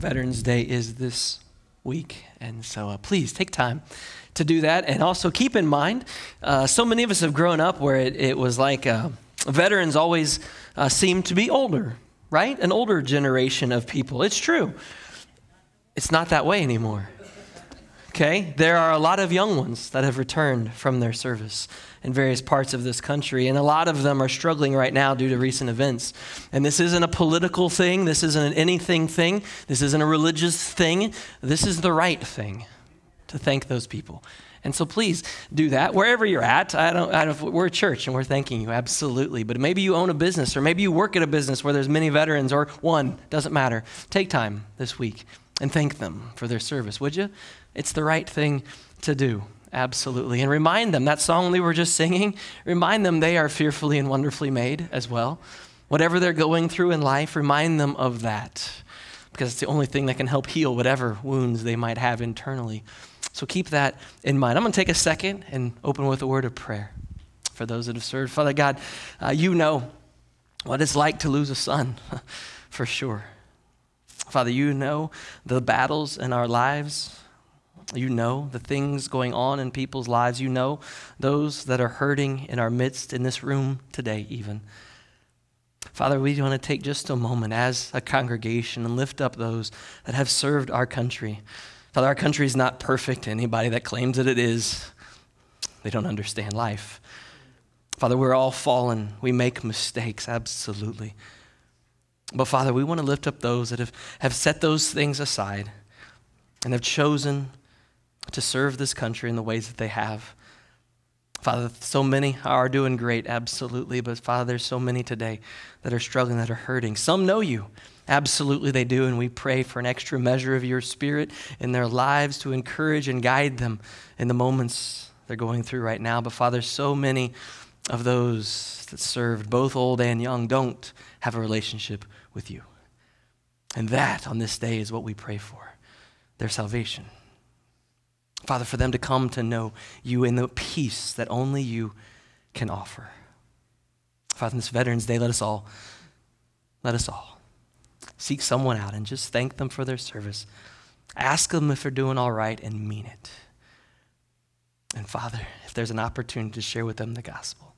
Veterans Day is this week. And so uh, please take time to do that. And also keep in mind, uh, so many of us have grown up where it, it was like uh, veterans always uh, seem to be older, right? An older generation of people. It's true. It's not that way anymore. Okay? There are a lot of young ones that have returned from their service in various parts of this country, and a lot of them are struggling right now due to recent events. And this isn't a political thing, this isn't an anything thing, this isn't a religious thing. This is the right thing to thank those people. And so please do that wherever you're at. I don't, I don't, we're a church and we're thanking you, absolutely. But maybe you own a business or maybe you work at a business where there's many veterans or one, doesn't matter. Take time this week and thank them for their service, would you? It's the right thing to do. Absolutely. And remind them that song we were just singing, remind them they are fearfully and wonderfully made as well. Whatever they're going through in life, remind them of that because it's the only thing that can help heal whatever wounds they might have internally. So keep that in mind. I'm going to take a second and open with a word of prayer for those that have served. Father God, uh, you know what it's like to lose a son, for sure. Father, you know the battles in our lives. You know the things going on in people's lives. You know those that are hurting in our midst in this room today, even. Father, we want to take just a moment as a congregation and lift up those that have served our country. Father, our country is not perfect. Anybody that claims that it is, they don't understand life. Father, we're all fallen. We make mistakes, absolutely. But Father, we want to lift up those that have, have set those things aside and have chosen to serve this country in the ways that they have. Father, so many are doing great, absolutely. But Father, there's so many today that are struggling, that are hurting. Some know you. Absolutely, they do. And we pray for an extra measure of your spirit in their lives to encourage and guide them in the moments they're going through right now. But Father, so many of those that served, both old and young, don't have a relationship with you. And that on this day is what we pray for their salvation. Father, for them to come to know you in the peace that only you can offer. Father, in this Veterans Day, let us all, let us all seek someone out and just thank them for their service. Ask them if they're doing all right and mean it. And Father, if there's an opportunity to share with them the gospel,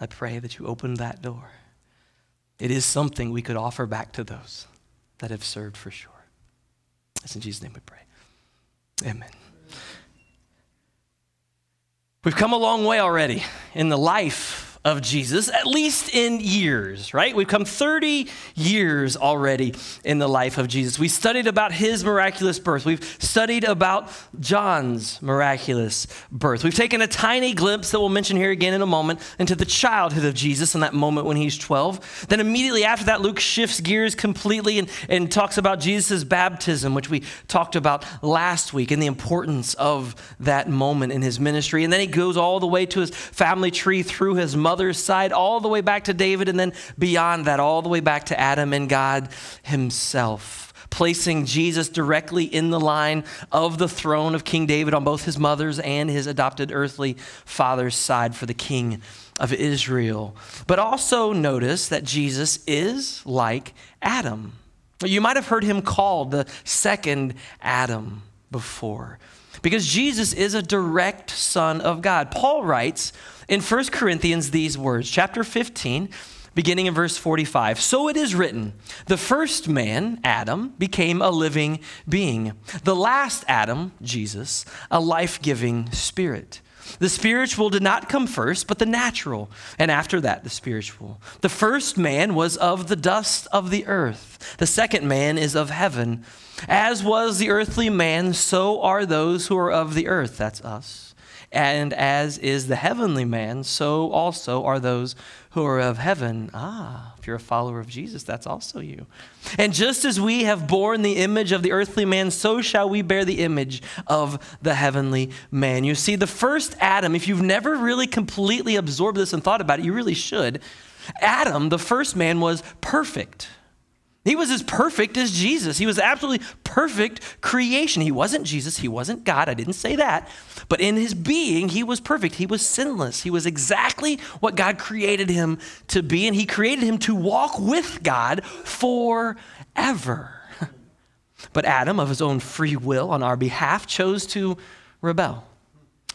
I pray that you open that door. It is something we could offer back to those that have served for sure. It's in Jesus' name we pray. Amen. We've come a long way already in the life of Jesus, at least in years, right? We've come 30 years already in the life of Jesus. We studied about his miraculous birth. We've studied about John's miraculous birth. We've taken a tiny glimpse that we'll mention here again in a moment into the childhood of Jesus in that moment when he's 12. Then immediately after that, Luke shifts gears completely and, and talks about Jesus' baptism, which we talked about last week, and the importance of that moment in his ministry. And then he goes all the way to his family tree through his mother mother's side, all the way back to David, and then beyond that, all the way back to Adam and God Himself placing Jesus directly in the line of the throne of King David on both his mother's and his adopted earthly father's side for the king of Israel. But also notice that Jesus is like Adam. You might have heard him called the second Adam before because Jesus is a direct son of God. Paul writes, in 1 Corinthians these words, chapter 15, beginning in verse 45. So it is written, the first man, Adam, became a living being. The last Adam, Jesus, a life giving spirit. The spiritual did not come first, but the natural, and after that, the spiritual. The first man was of the dust of the earth, the second man is of heaven. As was the earthly man, so are those who are of the earth. That's us. And as is the heavenly man, so also are those who are of heaven. Ah, if you're a follower of Jesus, that's also you. And just as we have borne the image of the earthly man, so shall we bear the image of the heavenly man. You see, the first Adam, if you've never really completely absorbed this and thought about it, you really should. Adam, the first man, was perfect. He was as perfect as Jesus. He was absolutely perfect creation. He wasn't Jesus. He wasn't God. I didn't say that. But in his being, he was perfect. He was sinless. He was exactly what God created him to be. And he created him to walk with God forever. But Adam, of his own free will on our behalf, chose to rebel,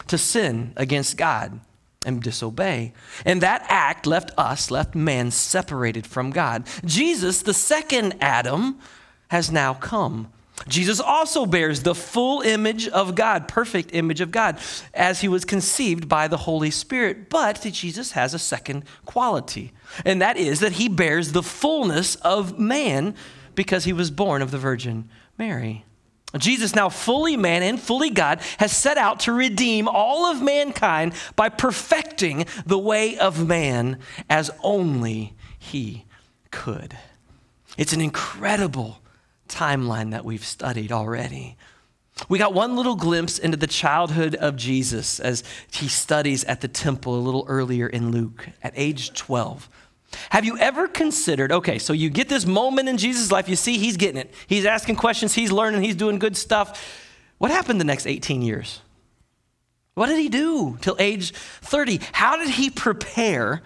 to sin against God and disobey. And that act left us, left man separated from God. Jesus, the second Adam, has now come. Jesus also bears the full image of God, perfect image of God, as he was conceived by the Holy Spirit. But Jesus has a second quality, and that is that he bears the fullness of man because he was born of the Virgin Mary. Jesus, now fully man and fully God, has set out to redeem all of mankind by perfecting the way of man as only he could. It's an incredible timeline that we've studied already. We got one little glimpse into the childhood of Jesus as he studies at the temple a little earlier in Luke at age 12. Have you ever considered, okay, so you get this moment in Jesus' life, you see he's getting it. He's asking questions, he's learning, he's doing good stuff. What happened the next 18 years? What did he do till age 30? How did he prepare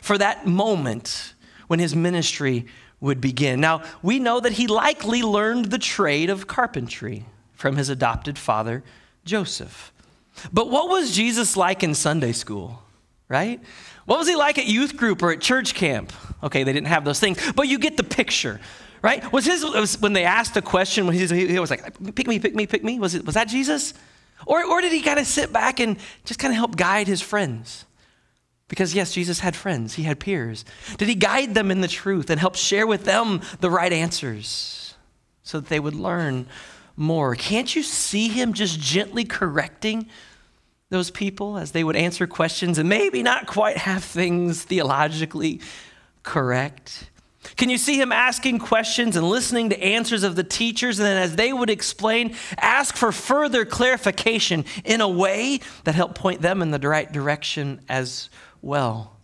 for that moment when his ministry would begin? Now, we know that he likely learned the trade of carpentry from his adopted father, Joseph. But what was Jesus like in Sunday school, right? What was he like at youth group or at church camp? Okay, they didn't have those things, but you get the picture, right? Was his was when they asked a question when he, he was like, "Pick me, pick me, pick me"? Was it was that Jesus, or or did he kind of sit back and just kind of help guide his friends? Because yes, Jesus had friends, he had peers. Did he guide them in the truth and help share with them the right answers so that they would learn more? Can't you see him just gently correcting? Those people as they would answer questions and maybe not quite have things theologically correct? Can you see him asking questions and listening to answers of the teachers? And then, as they would explain, ask for further clarification in a way that helped point them in the right direction as well.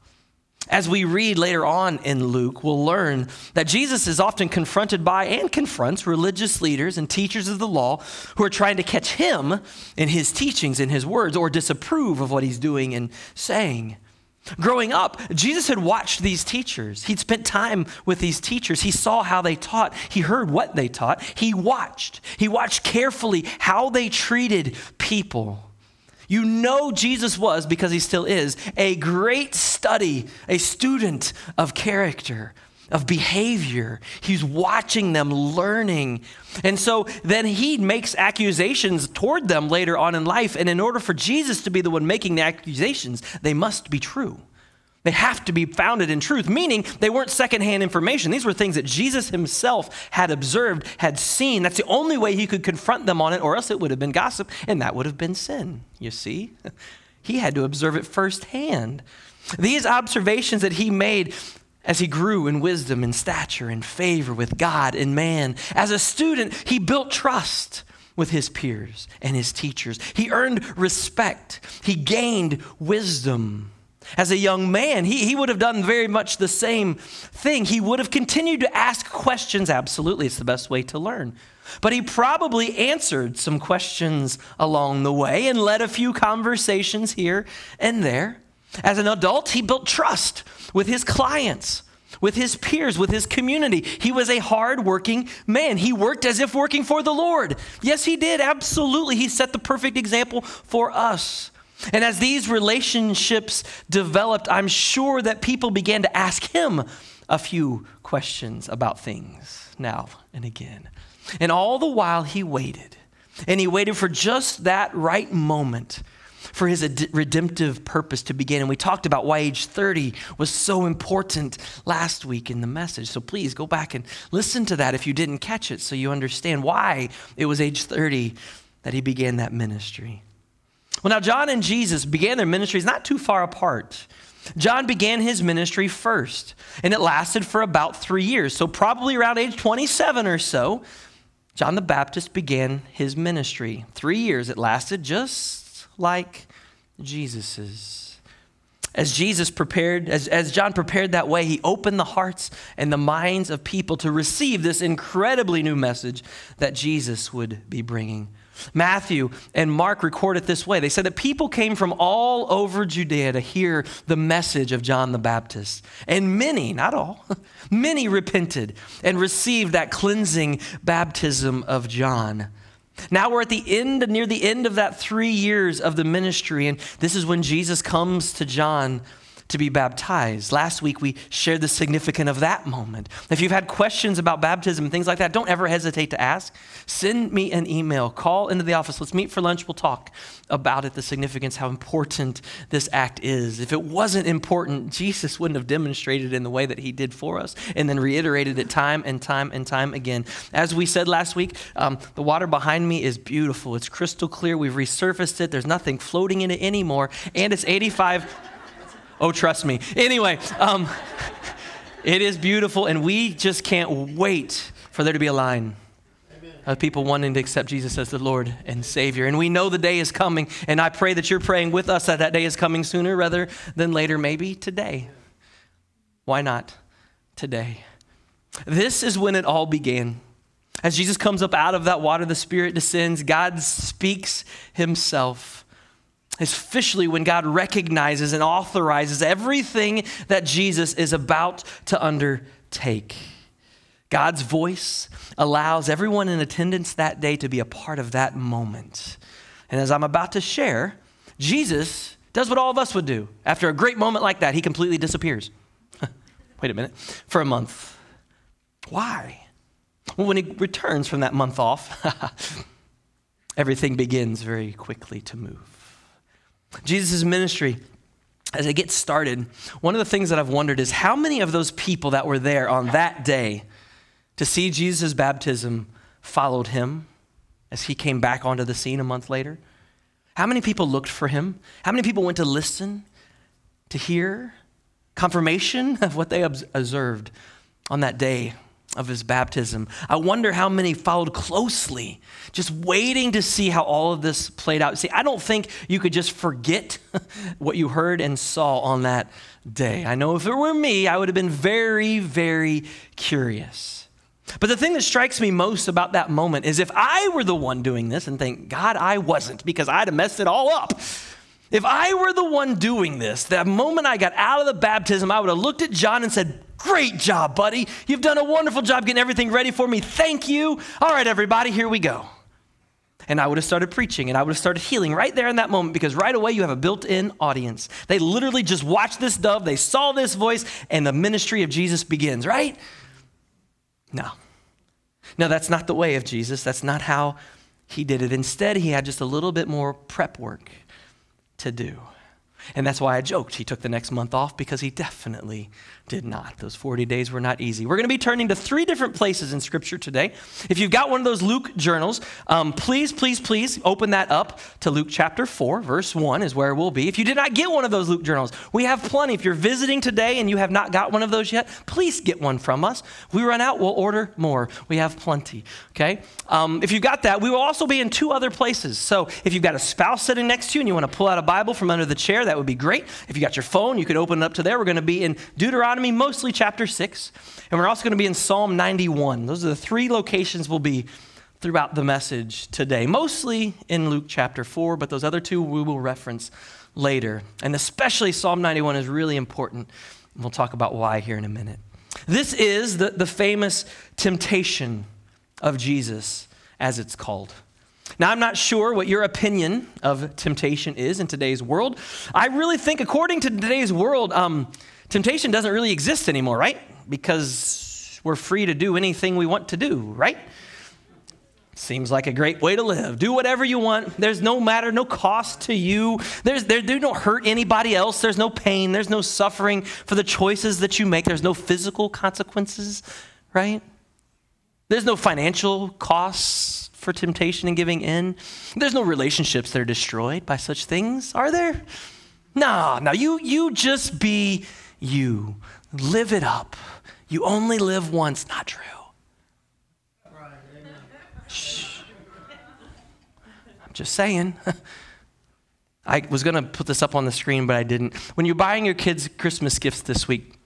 As we read later on in Luke, we'll learn that Jesus is often confronted by and confronts religious leaders and teachers of the law who are trying to catch him in his teachings, in his words, or disapprove of what he's doing and saying. Growing up, Jesus had watched these teachers. He'd spent time with these teachers. He saw how they taught. He heard what they taught. He watched. He watched carefully how they treated people. You know Jesus was, because he still is, a great study, a student of character, of behavior. He's watching them, learning. And so then he makes accusations toward them later on in life. And in order for Jesus to be the one making the accusations, they must be true. They have to be founded in truth, meaning they weren't secondhand information. These were things that Jesus himself had observed, had seen. That's the only way he could confront them on it, or else it would have been gossip, and that would have been sin, you see? He had to observe it firsthand. These observations that he made as he grew in wisdom and stature and favor with God and man, as a student, he built trust with his peers and his teachers. He earned respect, he gained wisdom. As a young man, he, he would have done very much the same thing. He would have continued to ask questions. Absolutely, it's the best way to learn. But he probably answered some questions along the way and led a few conversations here and there. As an adult, he built trust with his clients, with his peers, with his community. He was a hardworking man. He worked as if working for the Lord. Yes, he did. Absolutely. He set the perfect example for us. And as these relationships developed, I'm sure that people began to ask him a few questions about things now and again. And all the while, he waited. And he waited for just that right moment for his redemptive purpose to begin. And we talked about why age 30 was so important last week in the message. So please go back and listen to that if you didn't catch it so you understand why it was age 30 that he began that ministry. Well, now, John and Jesus began their ministries not too far apart. John began his ministry first, and it lasted for about three years. So, probably around age 27 or so, John the Baptist began his ministry. Three years it lasted, just like Jesus's. as Jesus prepared, as, as John prepared that way, he opened the hearts and the minds of people to receive this incredibly new message that Jesus would be bringing. Matthew and Mark record it this way. They said that people came from all over Judea to hear the message of John the Baptist. And many, not all, many repented and received that cleansing baptism of John. Now we're at the end, near the end of that three years of the ministry, and this is when Jesus comes to John to be baptized. Last week we shared the significance of that moment. If you've had questions about baptism and things like that, don't ever hesitate to ask. Send me an email, call into the office. Let's meet for lunch. We'll talk about it, the significance, how important this act is. If it wasn't important, Jesus wouldn't have demonstrated in the way that he did for us and then reiterated it time and time and time again. As we said last week, um, the water behind me is beautiful. It's crystal clear. We've resurfaced it. There's nothing floating in it anymore. And it's 85. Oh, trust me. Anyway, um, it is beautiful, and we just can't wait for there to be a line of people wanting to accept Jesus as the Lord and Savior. And we know the day is coming, and I pray that you're praying with us that that day is coming sooner rather than later, maybe today. Why not today? This is when it all began. As Jesus comes up out of that water, the Spirit descends, God speaks Himself is officially when God recognizes and authorizes everything that Jesus is about to undertake. God's voice allows everyone in attendance that day to be a part of that moment. And as I'm about to share, Jesus does what all of us would do. After a great moment like that, he completely disappears. Wait a minute, for a month. Why? Well, when he returns from that month off, everything begins very quickly to move. Jesus' ministry, as it gets started, one of the things that I've wondered is how many of those people that were there on that day to see Jesus' baptism followed him as he came back onto the scene a month later? How many people looked for him? How many people went to listen, to hear confirmation of what they observed on that day of his baptism. I wonder how many followed closely, just waiting to see how all of this played out. See, I don't think you could just forget what you heard and saw on that day. I know if it were me, I would have been very, very curious. But the thing that strikes me most about that moment is if I were the one doing this, and thank God I wasn't because I'd have messed it all up. If I were the one doing this, that moment I got out of the baptism, I would have looked at John and said, Great job, buddy. You've done a wonderful job getting everything ready for me. Thank you. All right, everybody, here we go. And I would have started preaching and I would have started healing right there in that moment because right away you have a built in audience. They literally just watched this dove, they saw this voice, and the ministry of Jesus begins, right? No. No, that's not the way of Jesus. That's not how he did it. Instead, he had just a little bit more prep work to do. And that's why I joked. He took the next month off because he definitely did not. Those 40 days were not easy. We're going to be turning to three different places in Scripture today. If you've got one of those Luke journals, um, please, please, please open that up to Luke chapter 4, verse 1 is where we'll be. If you did not get one of those Luke journals, we have plenty. If you're visiting today and you have not got one of those yet, please get one from us. we run out, we'll order more. We have plenty, okay? Um, if you've got that, we will also be in two other places. So if you've got a spouse sitting next to you and you want to pull out a Bible from under the chair, that would be great. If you got your phone, you could open it up to there. We're going to be in Deuteronomy mostly chapter 6. And we're also going to be in Psalm 91. Those are the three locations we'll be throughout the message today, mostly in Luke chapter 4, but those other two we will reference later. And especially Psalm 91 is really important. We'll talk about why here in a minute. This is the, the famous temptation of Jesus, as it's called. Now, I'm not sure what your opinion of temptation is in today's world. I really think, according to today's world, um, Temptation doesn't really exist anymore, right? Because we're free to do anything we want to do, right? Seems like a great way to live. Do whatever you want. There's no matter, no cost to you. There's, there, there don't hurt anybody else. There's no pain. There's no suffering for the choices that you make. There's no physical consequences, right? There's no financial costs for temptation and giving in. There's no relationships that are destroyed by such things, are there? Nah, no, you, you just be you. Live it up. You only live once. Not true. Shh. I'm just saying. I was going to put this up on the screen, but I didn't. When you're buying your kids Christmas gifts this week,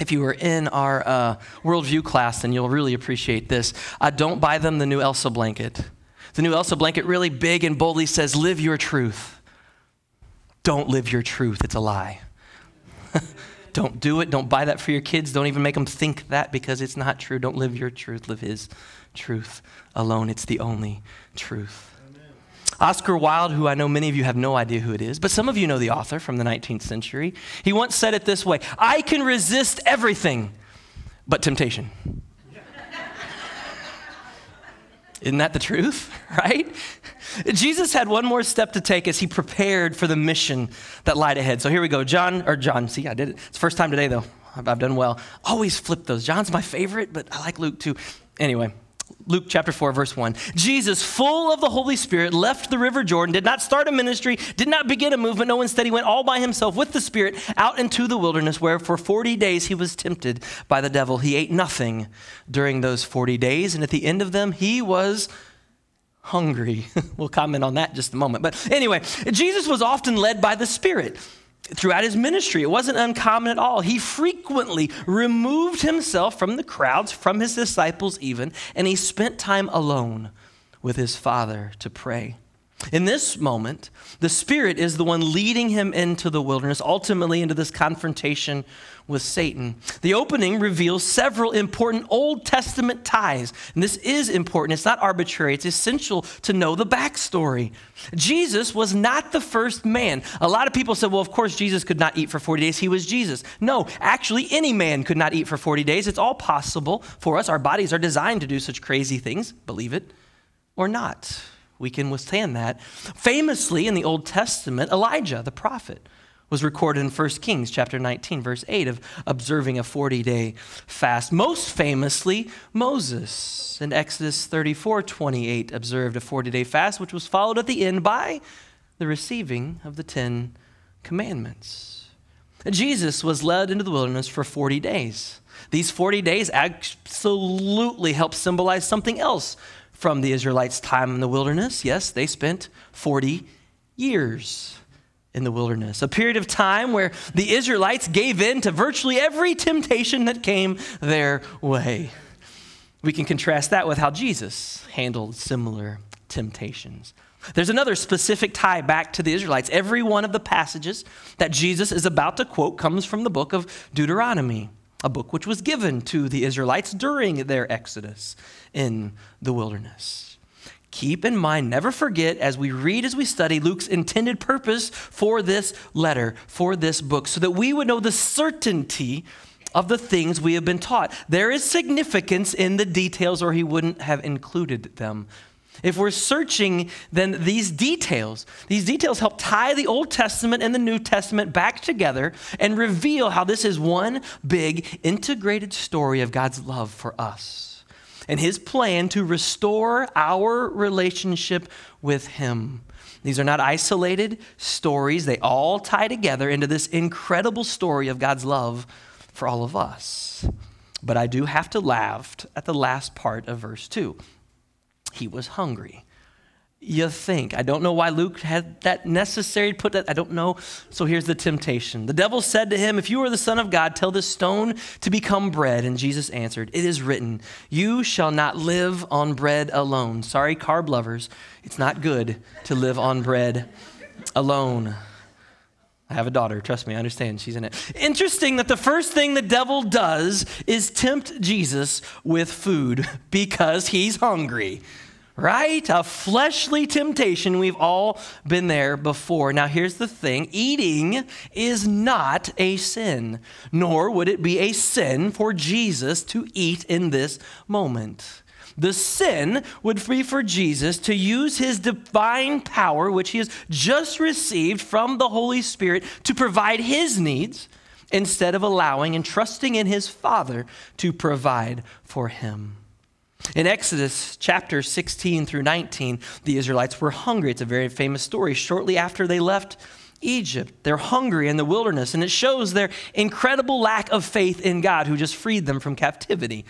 if you were in our uh, worldview class, then you'll really appreciate this. Uh, don't buy them the new Elsa blanket. The new Elsa blanket really big and boldly says, Live your truth. Don't live your truth, it's a lie. don't do it. Don't buy that for your kids. Don't even make them think that because it's not true. Don't live your truth, live His truth alone. It's the only truth. Oscar Wilde, who I know many of you have no idea who it is, but some of you know the author from the 19th century, he once said it this way I can resist everything but temptation. Isn't that the truth, right? Jesus had one more step to take as he prepared for the mission that lied ahead. So here we go. John, or John, see, I did it. It's the first time today, though. I've, I've done well. Always flip those. John's my favorite, but I like Luke too. Anyway, Luke chapter 4, verse 1. Jesus, full of the Holy Spirit, left the river Jordan, did not start a ministry, did not begin a movement. No, instead, he went all by himself with the Spirit out into the wilderness, where for 40 days he was tempted by the devil. He ate nothing during those 40 days, and at the end of them, he was hungry. we'll comment on that just a moment. But anyway, Jesus was often led by the Spirit throughout his ministry. It wasn't uncommon at all. He frequently removed himself from the crowds, from his disciples even, and he spent time alone with his Father to pray. In this moment, the Spirit is the one leading him into the wilderness, ultimately into this confrontation with Satan. The opening reveals several important Old Testament ties. And this is important. It's not arbitrary, it's essential to know the backstory. Jesus was not the first man. A lot of people said, well, of course, Jesus could not eat for 40 days. He was Jesus. No, actually, any man could not eat for 40 days. It's all possible for us. Our bodies are designed to do such crazy things, believe it or not. We can withstand that. Famously, in the Old Testament, Elijah, the prophet, was recorded in 1 Kings chapter 19 verse 8 of observing a 40-day fast. Most famously, Moses in Exodus 34:28 observed a 40-day fast which was followed at the end by the receiving of the 10 commandments. Jesus was led into the wilderness for 40 days. These 40 days absolutely help symbolize something else from the Israelites' time in the wilderness. Yes, they spent 40 years in the wilderness, a period of time where the Israelites gave in to virtually every temptation that came their way. We can contrast that with how Jesus handled similar temptations. There's another specific tie back to the Israelites. Every one of the passages that Jesus is about to quote comes from the book of Deuteronomy, a book which was given to the Israelites during their exodus in the wilderness keep in mind, never forget as we read, as we study Luke's intended purpose for this letter, for this book, so that we would know the certainty of the things we have been taught. There is significance in the details, or he wouldn't have included them. If we're searching, then these details, these details help tie the Old Testament and the New Testament back together and reveal how this is one big integrated story of God's love for us and his plan to restore our relationship with him. These are not isolated stories, they all tie together into this incredible story of God's love for all of us. But I do have to laugh at the last part of verse 2. He was hungry you think. I don't know why Luke had that necessary put that. I don't know. So here's the temptation. The devil said to him, If you are the Son of God, tell this stone to become bread. And Jesus answered, It is written, You shall not live on bread alone. Sorry, carb lovers. It's not good to live on bread alone. I have a daughter, trust me, I understand. She's in it. Interesting that the first thing the devil does is tempt Jesus with food because he's hungry right? A fleshly temptation. We've all been there before. Now, here's the thing eating is not a sin, nor would it be a sin for Jesus to eat in this moment. The sin would be for Jesus to use his divine power, which he has just received from the Holy Spirit, to provide his needs instead of allowing and trusting in his Father to provide for him. In Exodus chapter 16 through 19, the Israelites were hungry. It's a very famous story. Shortly after they left Egypt, they're hungry in the wilderness, and it shows their incredible lack of faith in God who just freed them from captivity.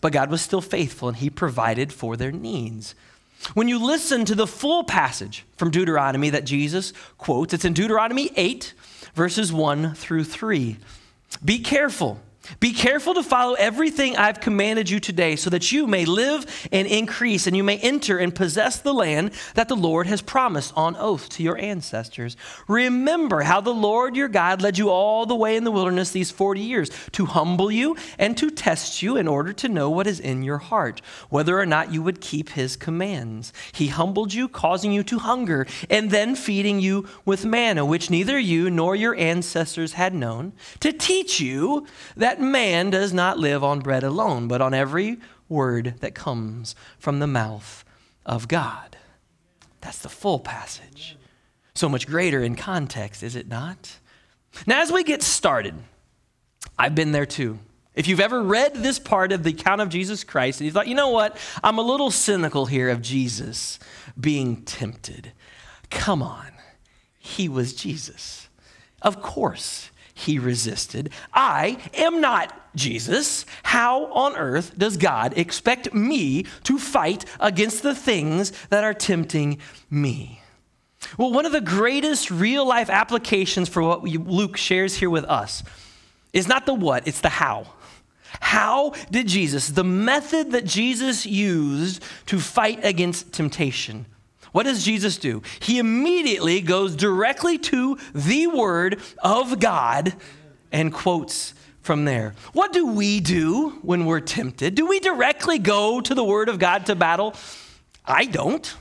But God was still faithful, and He provided for their needs. When you listen to the full passage from Deuteronomy that Jesus quotes, it's in Deuteronomy 8, verses 1 through 3. Be careful be careful to follow everything I've commanded you today so that you may live and increase and you may enter and possess the land that the Lord has promised on oath to your ancestors. Remember how the Lord your God led you all the way in the wilderness these 40 years to humble you and to test you in order to know what is in your heart, whether or not you would keep his commands. He humbled you, causing you to hunger, and then feeding you with manna, which neither you nor your ancestors had known, to teach you that that man does not live on bread alone, but on every word that comes from the mouth of God. That's the full passage. So much greater in context, is it not? Now, as we get started, I've been there too. If you've ever read this part of the account of Jesus Christ and you thought, you know what, I'm a little cynical here of Jesus being tempted. Come on, he was Jesus. Of course, he resisted. I am not Jesus. How on earth does God expect me to fight against the things that are tempting me? Well, one of the greatest real life applications for what Luke shares here with us is not the what, it's the how. How did Jesus, the method that Jesus used to fight against temptation, what does Jesus do? He immediately goes directly to the Word of God and quotes from there. What do we do when we're tempted? Do we directly go to the Word of God to battle? I don't.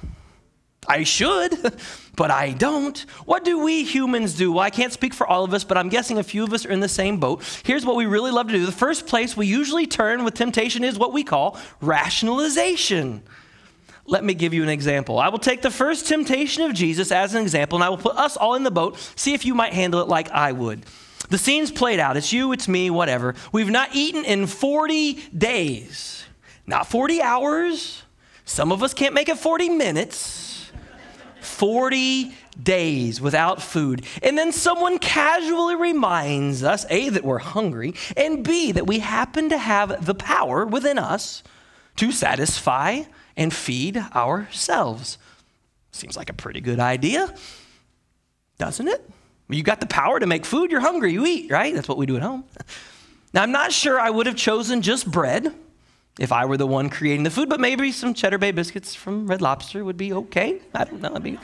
I should, but I don't. What do we humans do? Well, I can't speak for all of us, but I'm guessing a few of us are in the same boat. Here's what we really love to do the first place we usually turn with temptation is what we call rationalization. Let me give you an example. I will take the first temptation of Jesus as an example, and I will put us all in the boat, see if you might handle it like I would. The scene's played out. It's you, it's me, whatever. We've not eaten in 40 days, not 40 hours. Some of us can't make it 40 minutes. 40 days without food. And then someone casually reminds us A, that we're hungry, and B, that we happen to have the power within us to satisfy and feed ourselves. Seems like a pretty good idea, doesn't it? You got the power to make food, you're hungry, you eat, right? That's what we do at home. Now, I'm not sure I would have chosen just bread if I were the one creating the food, but maybe some Cheddar Bay biscuits from Red Lobster would be okay. I don't know. I mean,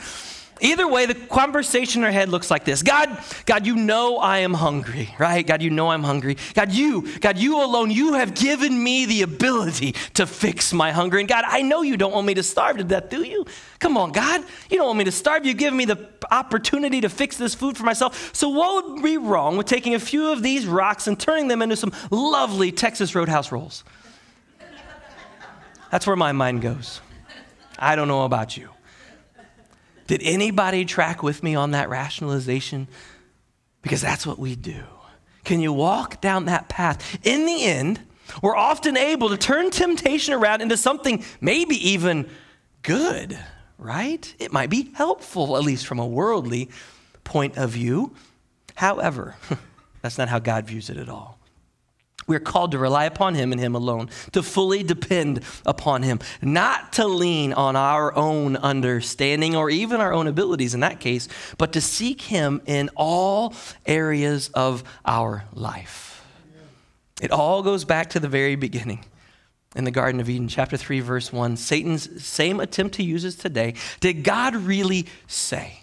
Either way, the conversation in our head looks like this God, God, you know I am hungry, right? God, you know I'm hungry. God, you, God, you alone, you have given me the ability to fix my hunger. And God, I know you don't want me to starve to death, do you? Come on, God, you don't want me to starve. You've given me the opportunity to fix this food for myself. So, what would be wrong with taking a few of these rocks and turning them into some lovely Texas Roadhouse rolls? That's where my mind goes. I don't know about you. Did anybody track with me on that rationalization? Because that's what we do. Can you walk down that path? In the end, we're often able to turn temptation around into something maybe even good, right? It might be helpful, at least from a worldly point of view. However, that's not how God views it at all. We're called to rely upon Him and Him alone, to fully depend upon Him, not to lean on our own understanding or even our own abilities in that case, but to seek Him in all areas of our life. It all goes back to the very beginning in the Garden of Eden, chapter 3, verse 1. Satan's same attempt to use us today. Did God really say?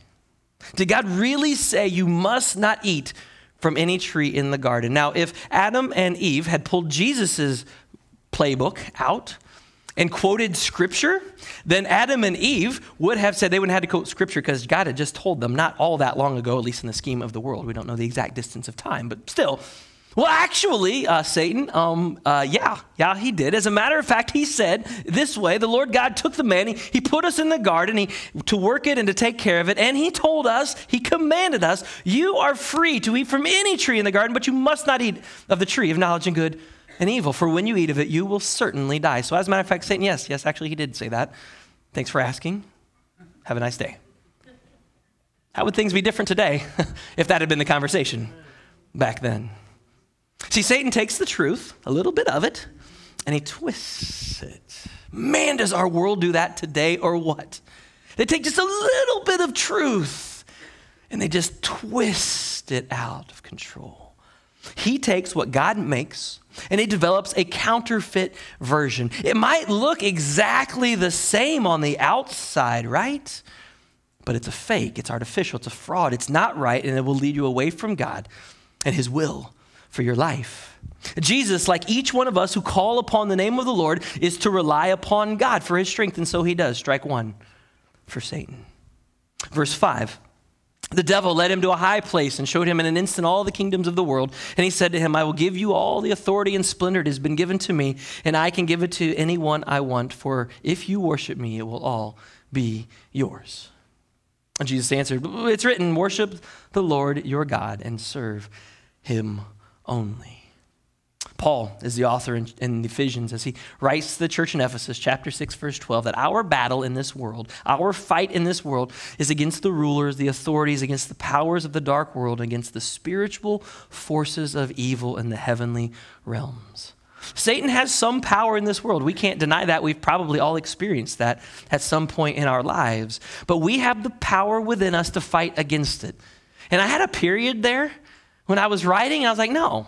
Did God really say you must not eat from any tree in the garden. Now, if Adam and Eve had pulled Jesus' playbook out and quoted scripture, then Adam and Eve would have said they wouldn't have had to quote scripture because God had just told them not all that long ago, at least in the scheme of the world. We don't know the exact distance of time, but still, well, actually, uh, Satan, um, uh, yeah, yeah, he did. As a matter of fact, he said this way the Lord God took the man, he, he put us in the garden he, to work it and to take care of it, and he told us, he commanded us, You are free to eat from any tree in the garden, but you must not eat of the tree of knowledge and good and evil, for when you eat of it, you will certainly die. So, as a matter of fact, Satan, yes, yes, actually, he did say that. Thanks for asking. Have a nice day. How would things be different today if that had been the conversation back then? See, Satan takes the truth, a little bit of it, and he twists it. Man, does our world do that today or what? They take just a little bit of truth and they just twist it out of control. He takes what God makes and he develops a counterfeit version. It might look exactly the same on the outside, right? But it's a fake, it's artificial, it's a fraud, it's not right, and it will lead you away from God and his will for your life. Jesus, like each one of us who call upon the name of the Lord, is to rely upon God for his strength, and so he does. Strike one for Satan. Verse 5 The devil led him to a high place and showed him in an instant all the kingdoms of the world. And he said to him, I will give you all the authority and splendor that has been given to me, and I can give it to anyone I want, for if you worship me, it will all be yours. And Jesus answered, It's written, worship the Lord your God and serve him only. Paul is the author in, in, Ephesians as he writes to the church in Ephesus, chapter 6, verse 12, that our battle in this world, our fight in this world, is against the rulers, the authorities, against the powers of the dark world, against the spiritual forces of evil in the heavenly realms. Satan has some power in this world. We can't deny that. We've probably all experienced that at some point in our lives. But we have the power within us to fight against it. And I had a period there when I was writing, I was like, no,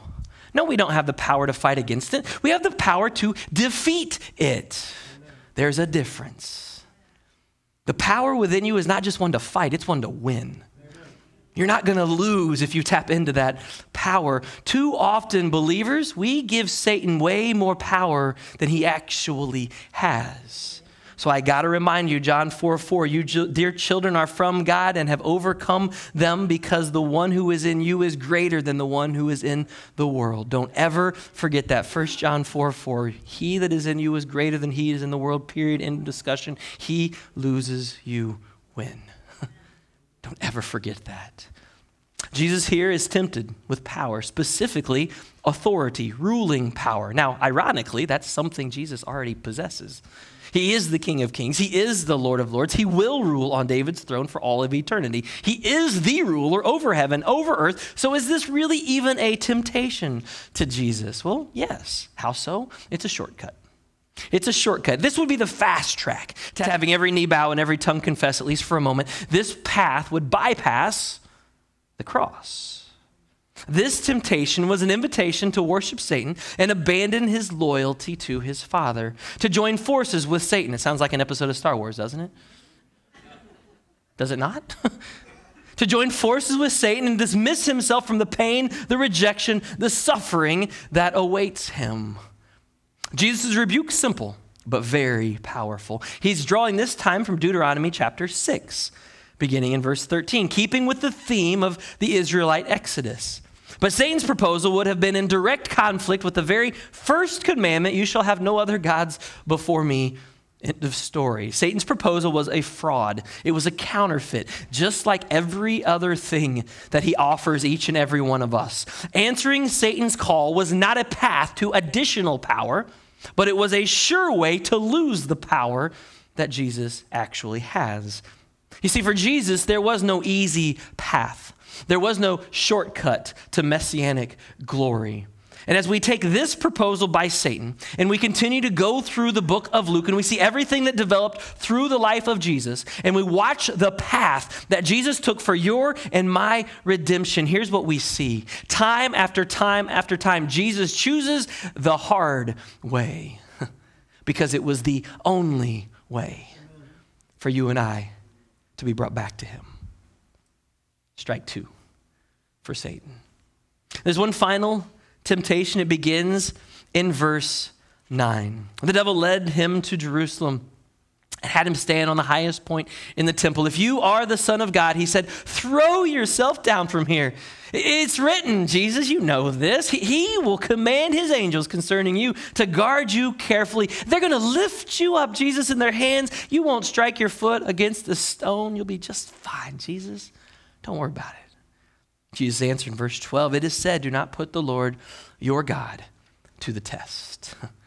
no, we don't have the power to fight against it. We have the power to defeat it. There's a difference. The power within you is not just one to fight, it's one to win. You're not going to lose if you tap into that power. Too often, believers, we give Satan way more power than he actually has. So I got to remind you, John 4 4, you dear children are from God and have overcome them because the one who is in you is greater than the one who is in the world. Don't ever forget that. 1 John 4 4, he that is in you is greater than he is in the world, period, end discussion. He loses, you win. Don't ever forget that. Jesus here is tempted with power, specifically authority, ruling power. Now, ironically, that's something Jesus already possesses. He is the King of Kings. He is the Lord of Lords. He will rule on David's throne for all of eternity. He is the ruler over heaven, over earth. So, is this really even a temptation to Jesus? Well, yes. How so? It's a shortcut. It's a shortcut. This would be the fast track to having every knee bow and every tongue confess, at least for a moment. This path would bypass the cross. This temptation was an invitation to worship Satan and abandon his loyalty to his father, to join forces with Satan. It sounds like an episode of Star Wars, doesn't it? Does it not? to join forces with Satan and dismiss himself from the pain, the rejection, the suffering that awaits him. Jesus' rebuke is simple, but very powerful. He's drawing this time from Deuteronomy chapter 6, beginning in verse 13, keeping with the theme of the Israelite Exodus. But Satan's proposal would have been in direct conflict with the very first commandment you shall have no other gods before me. End of story. Satan's proposal was a fraud. It was a counterfeit, just like every other thing that he offers each and every one of us. Answering Satan's call was not a path to additional power but it was a sure way to lose the power that Jesus actually has. You see, for Jesus, there was no easy path, there was no shortcut to messianic glory. And as we take this proposal by Satan and we continue to go through the book of Luke and we see everything that developed through the life of Jesus and we watch the path that Jesus took for your and my redemption, here's what we see. Time after time after time, Jesus chooses the hard way because it was the only way for you and I to be brought back to Him. Strike two for Satan. There's one final temptation. It begins in verse 9. The devil led him to Jerusalem and had him stand on the highest point in the temple. If you are the Son of God, he said, throw yourself down from here. It's written, Jesus, you know this. He will command his angels concerning you to guard you carefully. They're going to lift you up, Jesus, in their hands. You won't strike your foot against a stone. You'll be just fine, Jesus. Don't worry about it. Jesus answered in verse 12 It is said, Do not put the Lord your God to the test.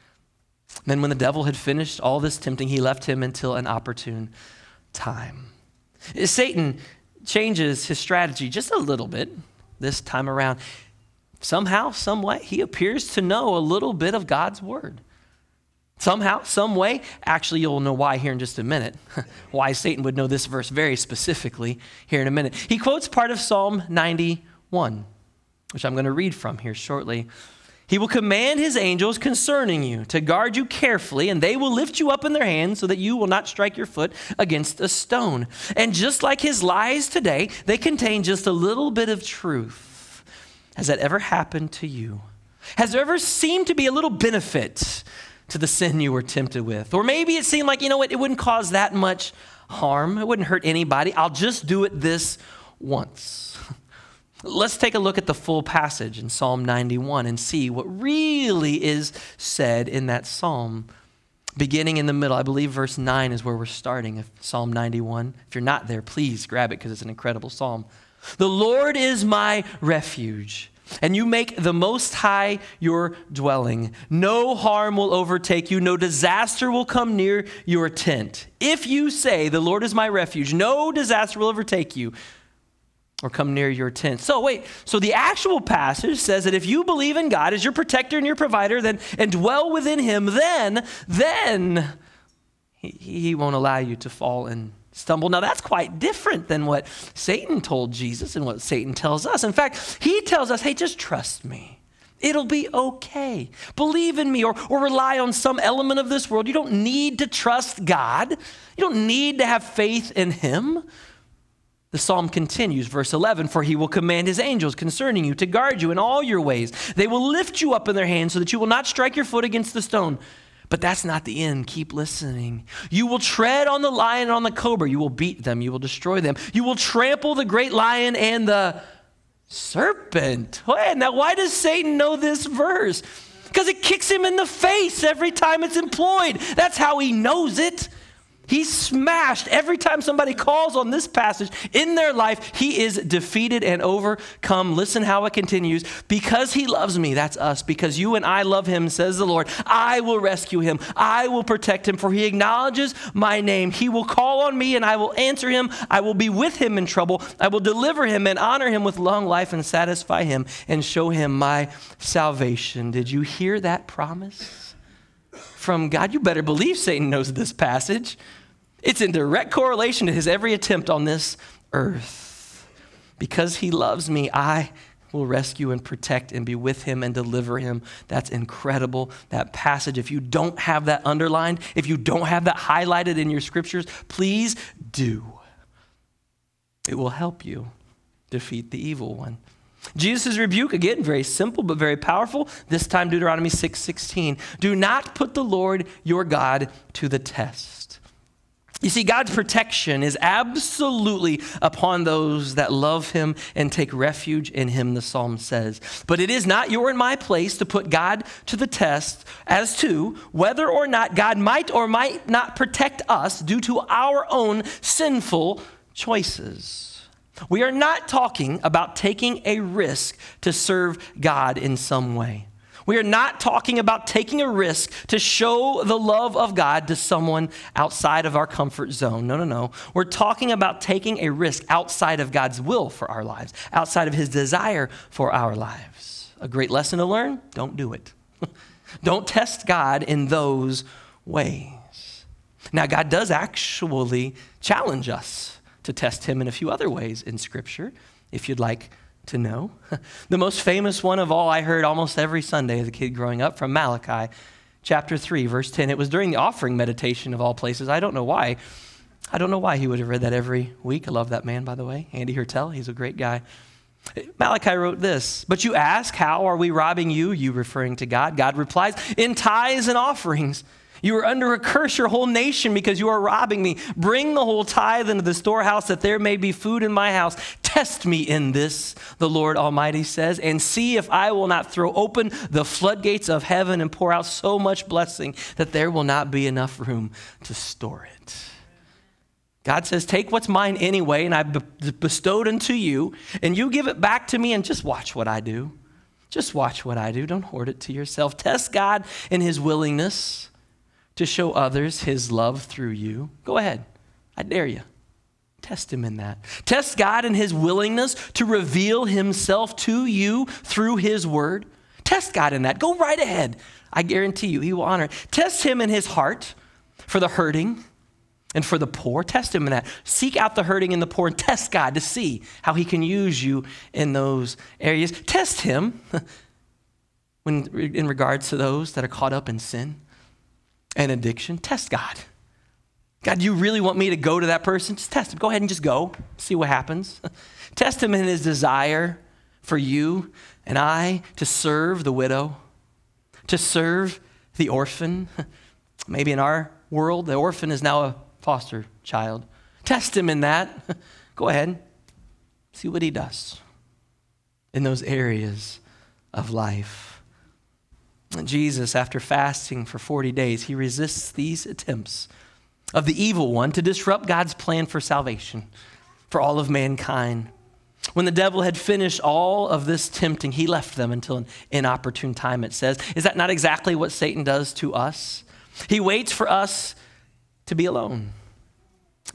then, when the devil had finished all this tempting, he left him until an opportune time. Satan changes his strategy just a little bit this time around. Somehow, some way, he appears to know a little bit of God's word. Somehow, some way, actually, you'll know why here in just a minute. why Satan would know this verse very specifically here in a minute. He quotes part of Psalm 91, which I'm going to read from here shortly. He will command his angels concerning you to guard you carefully, and they will lift you up in their hands so that you will not strike your foot against a stone. And just like his lies today, they contain just a little bit of truth. Has that ever happened to you? Has there ever seemed to be a little benefit to the sin you were tempted with? Or maybe it seemed like, you know what, it wouldn't cause that much harm, it wouldn't hurt anybody. I'll just do it this once. Let's take a look at the full passage in Psalm 91 and see what really is said in that psalm. Beginning in the middle, I believe verse 9 is where we're starting Psalm 91. If you're not there, please grab it because it's an incredible psalm. The Lord is my refuge and you make the Most High your dwelling. No harm will overtake you, no disaster will come near your tent. If you say, The Lord is my refuge, no disaster will overtake you or come near your tent. So, wait, so the actual passage says that if you believe in God as your protector and your provider then, and dwell within Him, then, then he, he won't allow you to fall and stumble. Now, that's quite different than what Satan told Jesus and what Satan tells us. In fact, he tells us, hey, just trust me. It'll be okay. Believe in me or, or rely on some element of this world. You don't need to trust God, you don't need to have faith in Him. The psalm continues, verse 11 For he will command his angels concerning you to guard you in all your ways. They will lift you up in their hands so that you will not strike your foot against the stone. But that's not the end. Keep listening. You will tread on the lion and on the cobra. You will beat them. You will destroy them. You will trample the great lion and the serpent. Now, why does Satan know this verse? Because it kicks him in the face every time it's employed. That's how he knows it. He's smashed every time somebody calls on this passage in their life. He is defeated and overcome. Listen how it continues. Because he loves me, that's us. Because you and I love him, says the Lord, I will rescue him. I will protect him, for he acknowledges my name. He will call on me and I will answer him. I will be with him in trouble. I will deliver him and honor him with long life and satisfy him and show him my salvation. Did you hear that promise? from God, you better believe Satan knows this passage. It's in direct correlation to his every attempt on this earth. Because he loves me, I will rescue and protect and be with him and deliver him. That's incredible. That passage, if you don't have that underlined, if you don't have that highlighted in your scriptures, please do. It will help you defeat the evil one. Jesus' rebuke, again, very simple but very powerful. This time, Deuteronomy 6 16. Do not put the Lord your God to the test. You see, God's protection is absolutely upon those that love him and take refuge in him, the psalm says. But it is not your and my place to put God to the test as to whether or not God might or might not protect us due to our own sinful choices. We are not talking about taking a risk to serve God in some way. We are not talking about taking a risk to show the love of God to someone outside of our comfort zone. No, no, no. We're talking about taking a risk outside of God's will for our lives, outside of His desire for our lives. A great lesson to learn don't do it. don't test God in those ways. Now, God does actually challenge us to test him in a few other ways in Scripture, if you'd like to know. the most famous one of all I heard almost every Sunday as a kid growing up from Malachi chapter 3, verse 10. It was during the offering meditation of all places. I don't know why. I don't know why he would have read that every week. I love that man, by the way. Andy Hertel, he's a great guy. Malachi wrote this, but you ask, How are we robbing you? You referring to God. God replies, In tithes and offerings. You are under a curse, your whole nation, because you are robbing me. Bring the whole tithe into the storehouse that there may be food in my house. Test me in this, the Lord Almighty says, and see if I will not throw open the floodgates of heaven and pour out so much blessing that there will not be enough room to store it. God says, Take what's mine anyway, and I've bestowed unto you, and you give it back to me, and just watch what I do. Just watch what I do. Don't hoard it to yourself. Test God in his willingness to show others his love through you? Go ahead. I dare you. Test him in that. Test God in his willingness to reveal himself to you through his word. Test God in that. Go right ahead. I guarantee you, He will honor it. Test Him in His heart for the hurting and for the poor. Test Him in that. Seek out the hurting and the poor and test God to see how He can use you in those areas. Test Him when, in regards to those that are caught up in sin and addiction. Test God. God, do you really want me to go to that person? Just test him. Go ahead and just go. See what happens. test him in his desire for you and I to serve the widow, to serve the orphan. Maybe in our world, the orphan is now a foster child. Test him in that. Go ahead. See what he does in those areas of life. Jesus, after fasting for 40 days, he resists these attempts of the evil one to disrupt God's plan for salvation for all of mankind. When the devil had finished all of this tempting, he left them until an inopportune time, it says. Is that not exactly what Satan does to us? He waits for us to be alone,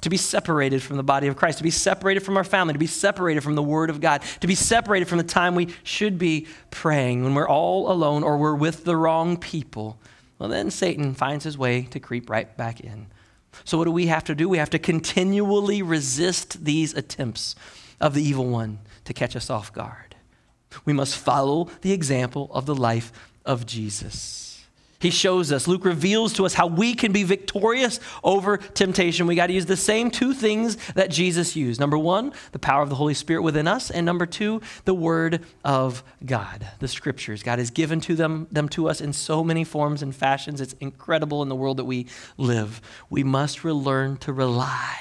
to be separated from the body of Christ, to be separated from our family, to be separated from the Word of God, to be separated from the time we should be praying when we're all alone or we're with the wrong people. Well, then Satan finds his way to creep right back in. So, what do we have to do? We have to continually resist these attempts of the evil one to catch us off guard. We must follow the example of the life of Jesus. He shows us, Luke reveals to us how we can be victorious over temptation. We got to use the same two things that Jesus used. Number one, the power of the Holy Spirit within us. And number two, the Word of God, the Scriptures. God has given to them, them to us in so many forms and fashions. It's incredible in the world that we live. We must learn to rely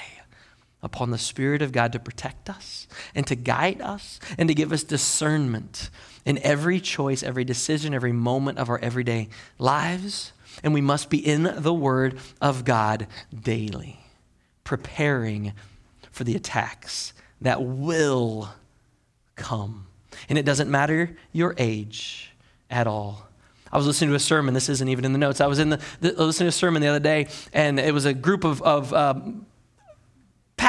upon the Spirit of God to protect us and to guide us and to give us discernment in every choice, every decision, every moment of our everyday lives. And we must be in the Word of God daily, preparing for the attacks that will come. And it doesn't matter your age at all. I was listening to a sermon. This isn't even in the notes. I was in the, the listening to a sermon the other day, and it was a group of, of um,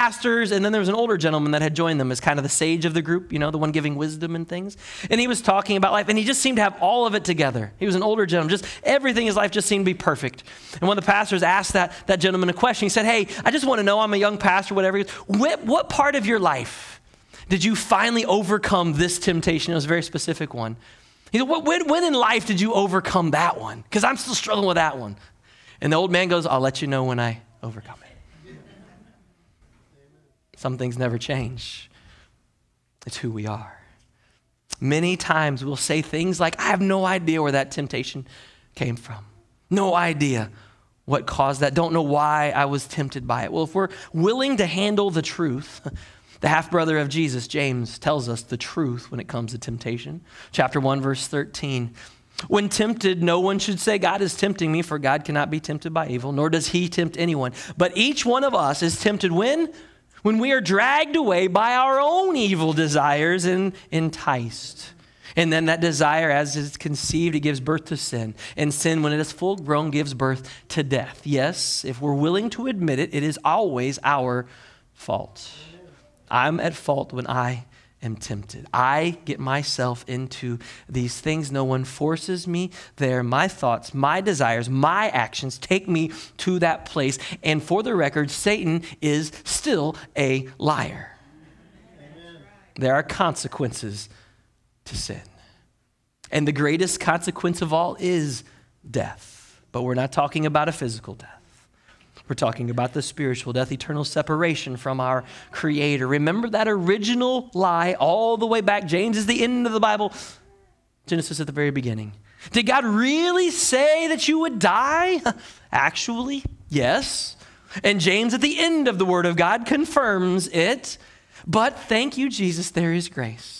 pastors, and then there was an older gentleman that had joined them as kind of the sage of the group, you know, the one giving wisdom and things. And he was talking about life, and he just seemed to have all of it together. He was an older gentleman, just everything in his life just seemed to be perfect. And one of the pastors asked that, that gentleman a question. He said, Hey, I just want to know, I'm a young pastor, whatever. What, what part of your life did you finally overcome this temptation? It was a very specific one. He said, when, when in life did you overcome that one? Because I'm still struggling with that one. And the old man goes, I'll let you know when I overcome it. Some things never change. It's who we are. Many times we'll say things like, I have no idea where that temptation came from. No idea what caused that. Don't know why I was tempted by it. Well, if we're willing to handle the truth, the half brother of Jesus, James, tells us the truth when it comes to temptation. Chapter 1, verse 13. When tempted, no one should say, God is tempting me, for God cannot be tempted by evil, nor does he tempt anyone. But each one of us is tempted when? When we are dragged away by our own evil desires and enticed. And then that desire, as it's conceived, it gives birth to sin. And sin, when it is full grown, gives birth to death. Yes, if we're willing to admit it, it is always our fault. I'm at fault when I am tempted. I get myself into these things. No one forces me there. My thoughts, my desires, my actions take me to that place. And for the record, Satan is still a liar. Amen. There are consequences to sin. And the greatest consequence of all is death. But we're not talking about a physical death. We're talking about the spiritual death, eternal separation from our Creator. Remember that original lie all the way back. James is the end of the Bible, Genesis at the very beginning. Did God really say that you would die? Actually, yes. And James at the end of the Word of God confirms it. But thank you, Jesus, there is grace.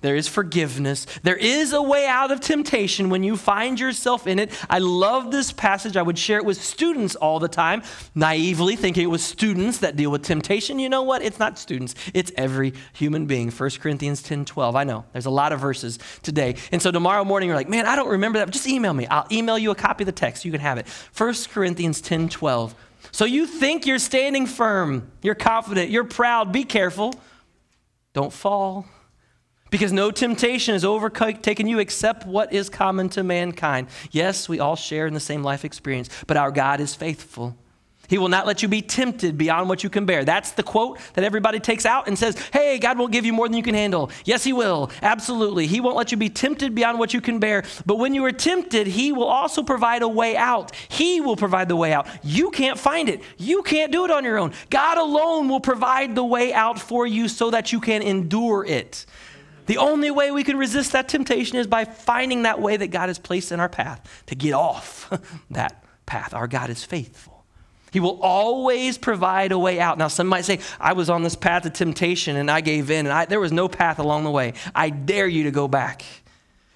There is forgiveness. There is a way out of temptation when you find yourself in it. I love this passage. I would share it with students all the time, naively thinking it was students that deal with temptation. You know what? It's not students, it's every human being. 1 Corinthians 10 12. I know there's a lot of verses today. And so tomorrow morning, you're like, man, I don't remember that. Just email me. I'll email you a copy of the text. You can have it. 1 Corinthians 10 12. So you think you're standing firm, you're confident, you're proud. Be careful. Don't fall. Because no temptation has overtaken you except what is common to mankind. Yes, we all share in the same life experience, but our God is faithful. He will not let you be tempted beyond what you can bear. That's the quote that everybody takes out and says, Hey, God won't give you more than you can handle. Yes, He will. Absolutely. He won't let you be tempted beyond what you can bear. But when you are tempted, He will also provide a way out. He will provide the way out. You can't find it. You can't do it on your own. God alone will provide the way out for you so that you can endure it. The only way we can resist that temptation is by finding that way that God has placed in our path to get off that path. Our God is faithful. He will always provide a way out. Now, some might say, I was on this path of temptation and I gave in, and I, there was no path along the way. I dare you to go back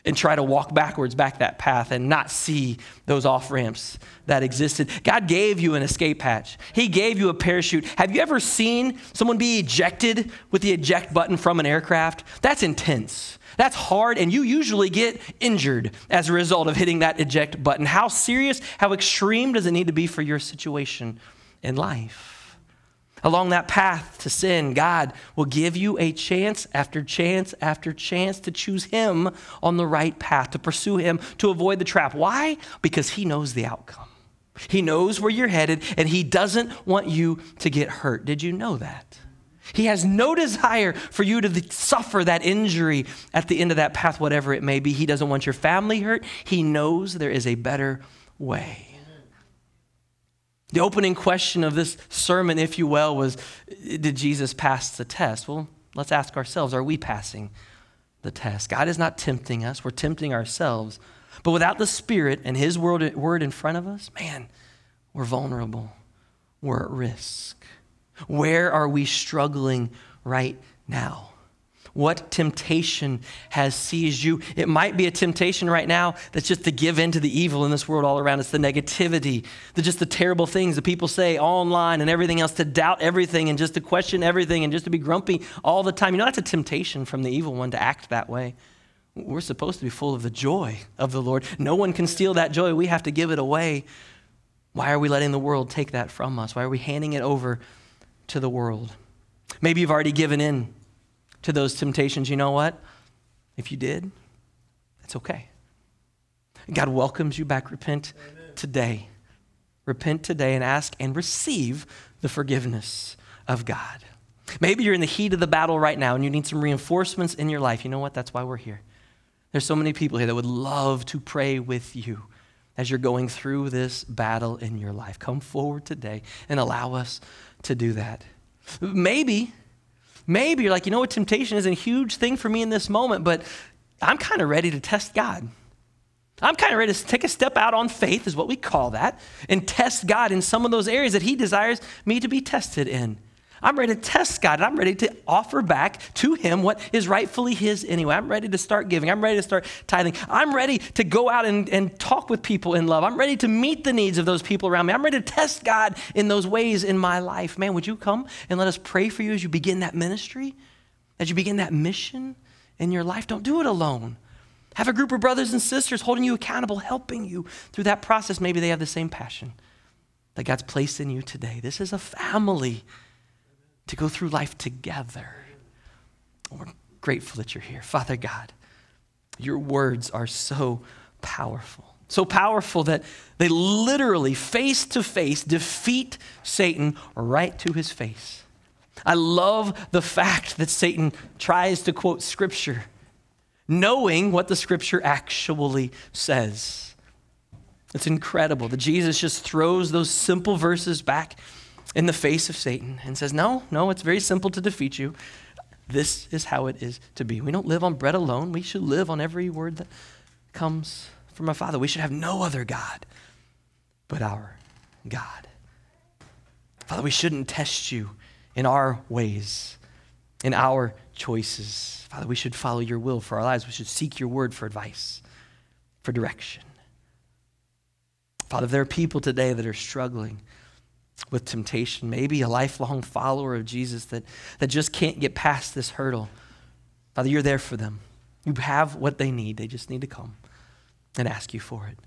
and try to walk backwards back that path and not see those off ramps that existed. God gave you an escape hatch, He gave you a parachute. Have you ever seen someone be ejected with the eject button from an aircraft? That's intense. That's hard, and you usually get injured as a result of hitting that eject button. How serious, how extreme does it need to be for your situation in life? Along that path to sin, God will give you a chance after chance after chance to choose Him on the right path, to pursue Him, to avoid the trap. Why? Because He knows the outcome. He knows where you're headed, and He doesn't want you to get hurt. Did you know that? He has no desire for you to suffer that injury at the end of that path, whatever it may be. He doesn't want your family hurt. He knows there is a better way. The opening question of this sermon, if you will, was Did Jesus pass the test? Well, let's ask ourselves Are we passing the test? God is not tempting us, we're tempting ourselves. But without the Spirit and His word, word in front of us, man, we're vulnerable, we're at risk. Where are we struggling right now? What temptation has seized you? It might be a temptation right now that's just to give in to the evil in this world all around us, the negativity, the just the terrible things that people say online and everything else, to doubt everything and just to question everything and just to be grumpy all the time. You know, that's a temptation from the evil one to act that way. We're supposed to be full of the joy of the Lord. No one can steal that joy. We have to give it away. Why are we letting the world take that from us? Why are we handing it over to the world. Maybe you've already given in to those temptations. You know what? If you did, it's okay. God welcomes you back. Repent Amen. today. Repent today and ask and receive the forgiveness of God. Maybe you're in the heat of the battle right now and you need some reinforcements in your life. You know what? That's why we're here. There's so many people here that would love to pray with you as you're going through this battle in your life. Come forward today and allow us to do that. Maybe, maybe you're like, you know what, temptation is a huge thing for me in this moment, but I'm kind of ready to test God. I'm kind of ready to take a step out on faith, is what we call that, and test God in some of those areas that He desires me to be tested in. I'm ready to test God. and I'm ready to offer back to Him what is rightfully His anyway. I'm ready to start giving. I'm ready to start tithing. I'm ready to go out and, and talk with people in love. I'm ready to meet the needs of those people around me. I'm ready to test God in those ways in my life. Man, would you come and let us pray for you as you begin that ministry, as you begin that mission in your life? Don't do it alone. Have a group of brothers and sisters holding you accountable, helping you through that process. Maybe they have the same passion that God's placed in you today. This is a family to go through life together. We're grateful that you're here. Father God, your words are so powerful. So powerful that they literally, face to face, defeat Satan right to his face. I love the fact that Satan tries to quote scripture, knowing what the scripture actually says. It's incredible that Jesus just throws those simple verses back in the face of Satan and says, No, no, it's very simple to defeat you. This is how it is to be. We don't live on bread alone. We should live on every word that comes from our Father. We should have no other God but our God. Father, we shouldn't test you in our ways, in our choices. Father, we should follow your will for our lives. We should seek your word for advice, for direction. Father, there are people today that are struggling, with temptation, maybe a lifelong follower of Jesus that, that just can't get past this hurdle. Father, you're there for them. You have what they need. They just need to come and ask you for it.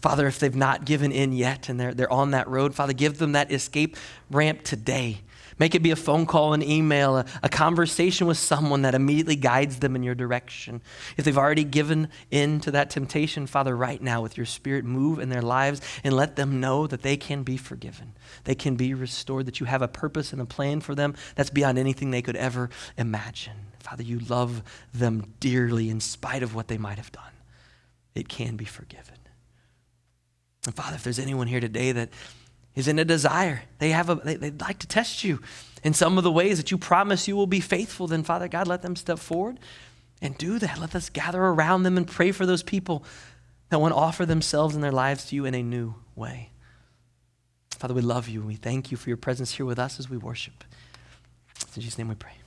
Father, if they've not given in yet and they're, they're on that road, Father, give them that escape ramp today. Make it be a phone call, an email, a, a, conversation with someone that immediately guides them in your direction. If they've already given in to that temptation, Father, right now with your Spirit, move in their lives and let them know that they can be forgiven. They can be restored, that you have a purpose and a plan for them that's beyond anything they could ever imagine. Father, you love them dearly in spite of what they might have done. It can be forgiven. And Father, if there's anyone here today that is in a desire. They have a, they, would like to test you in some of the ways that you promise you will be faithful. Then, Father God, let them step forward and do that. Let us gather around them and pray for those people that want to offer themselves and their lives to you in a new way. Father, we love you we thank you for your presence here with us as we worship. In Jesus' name we pray.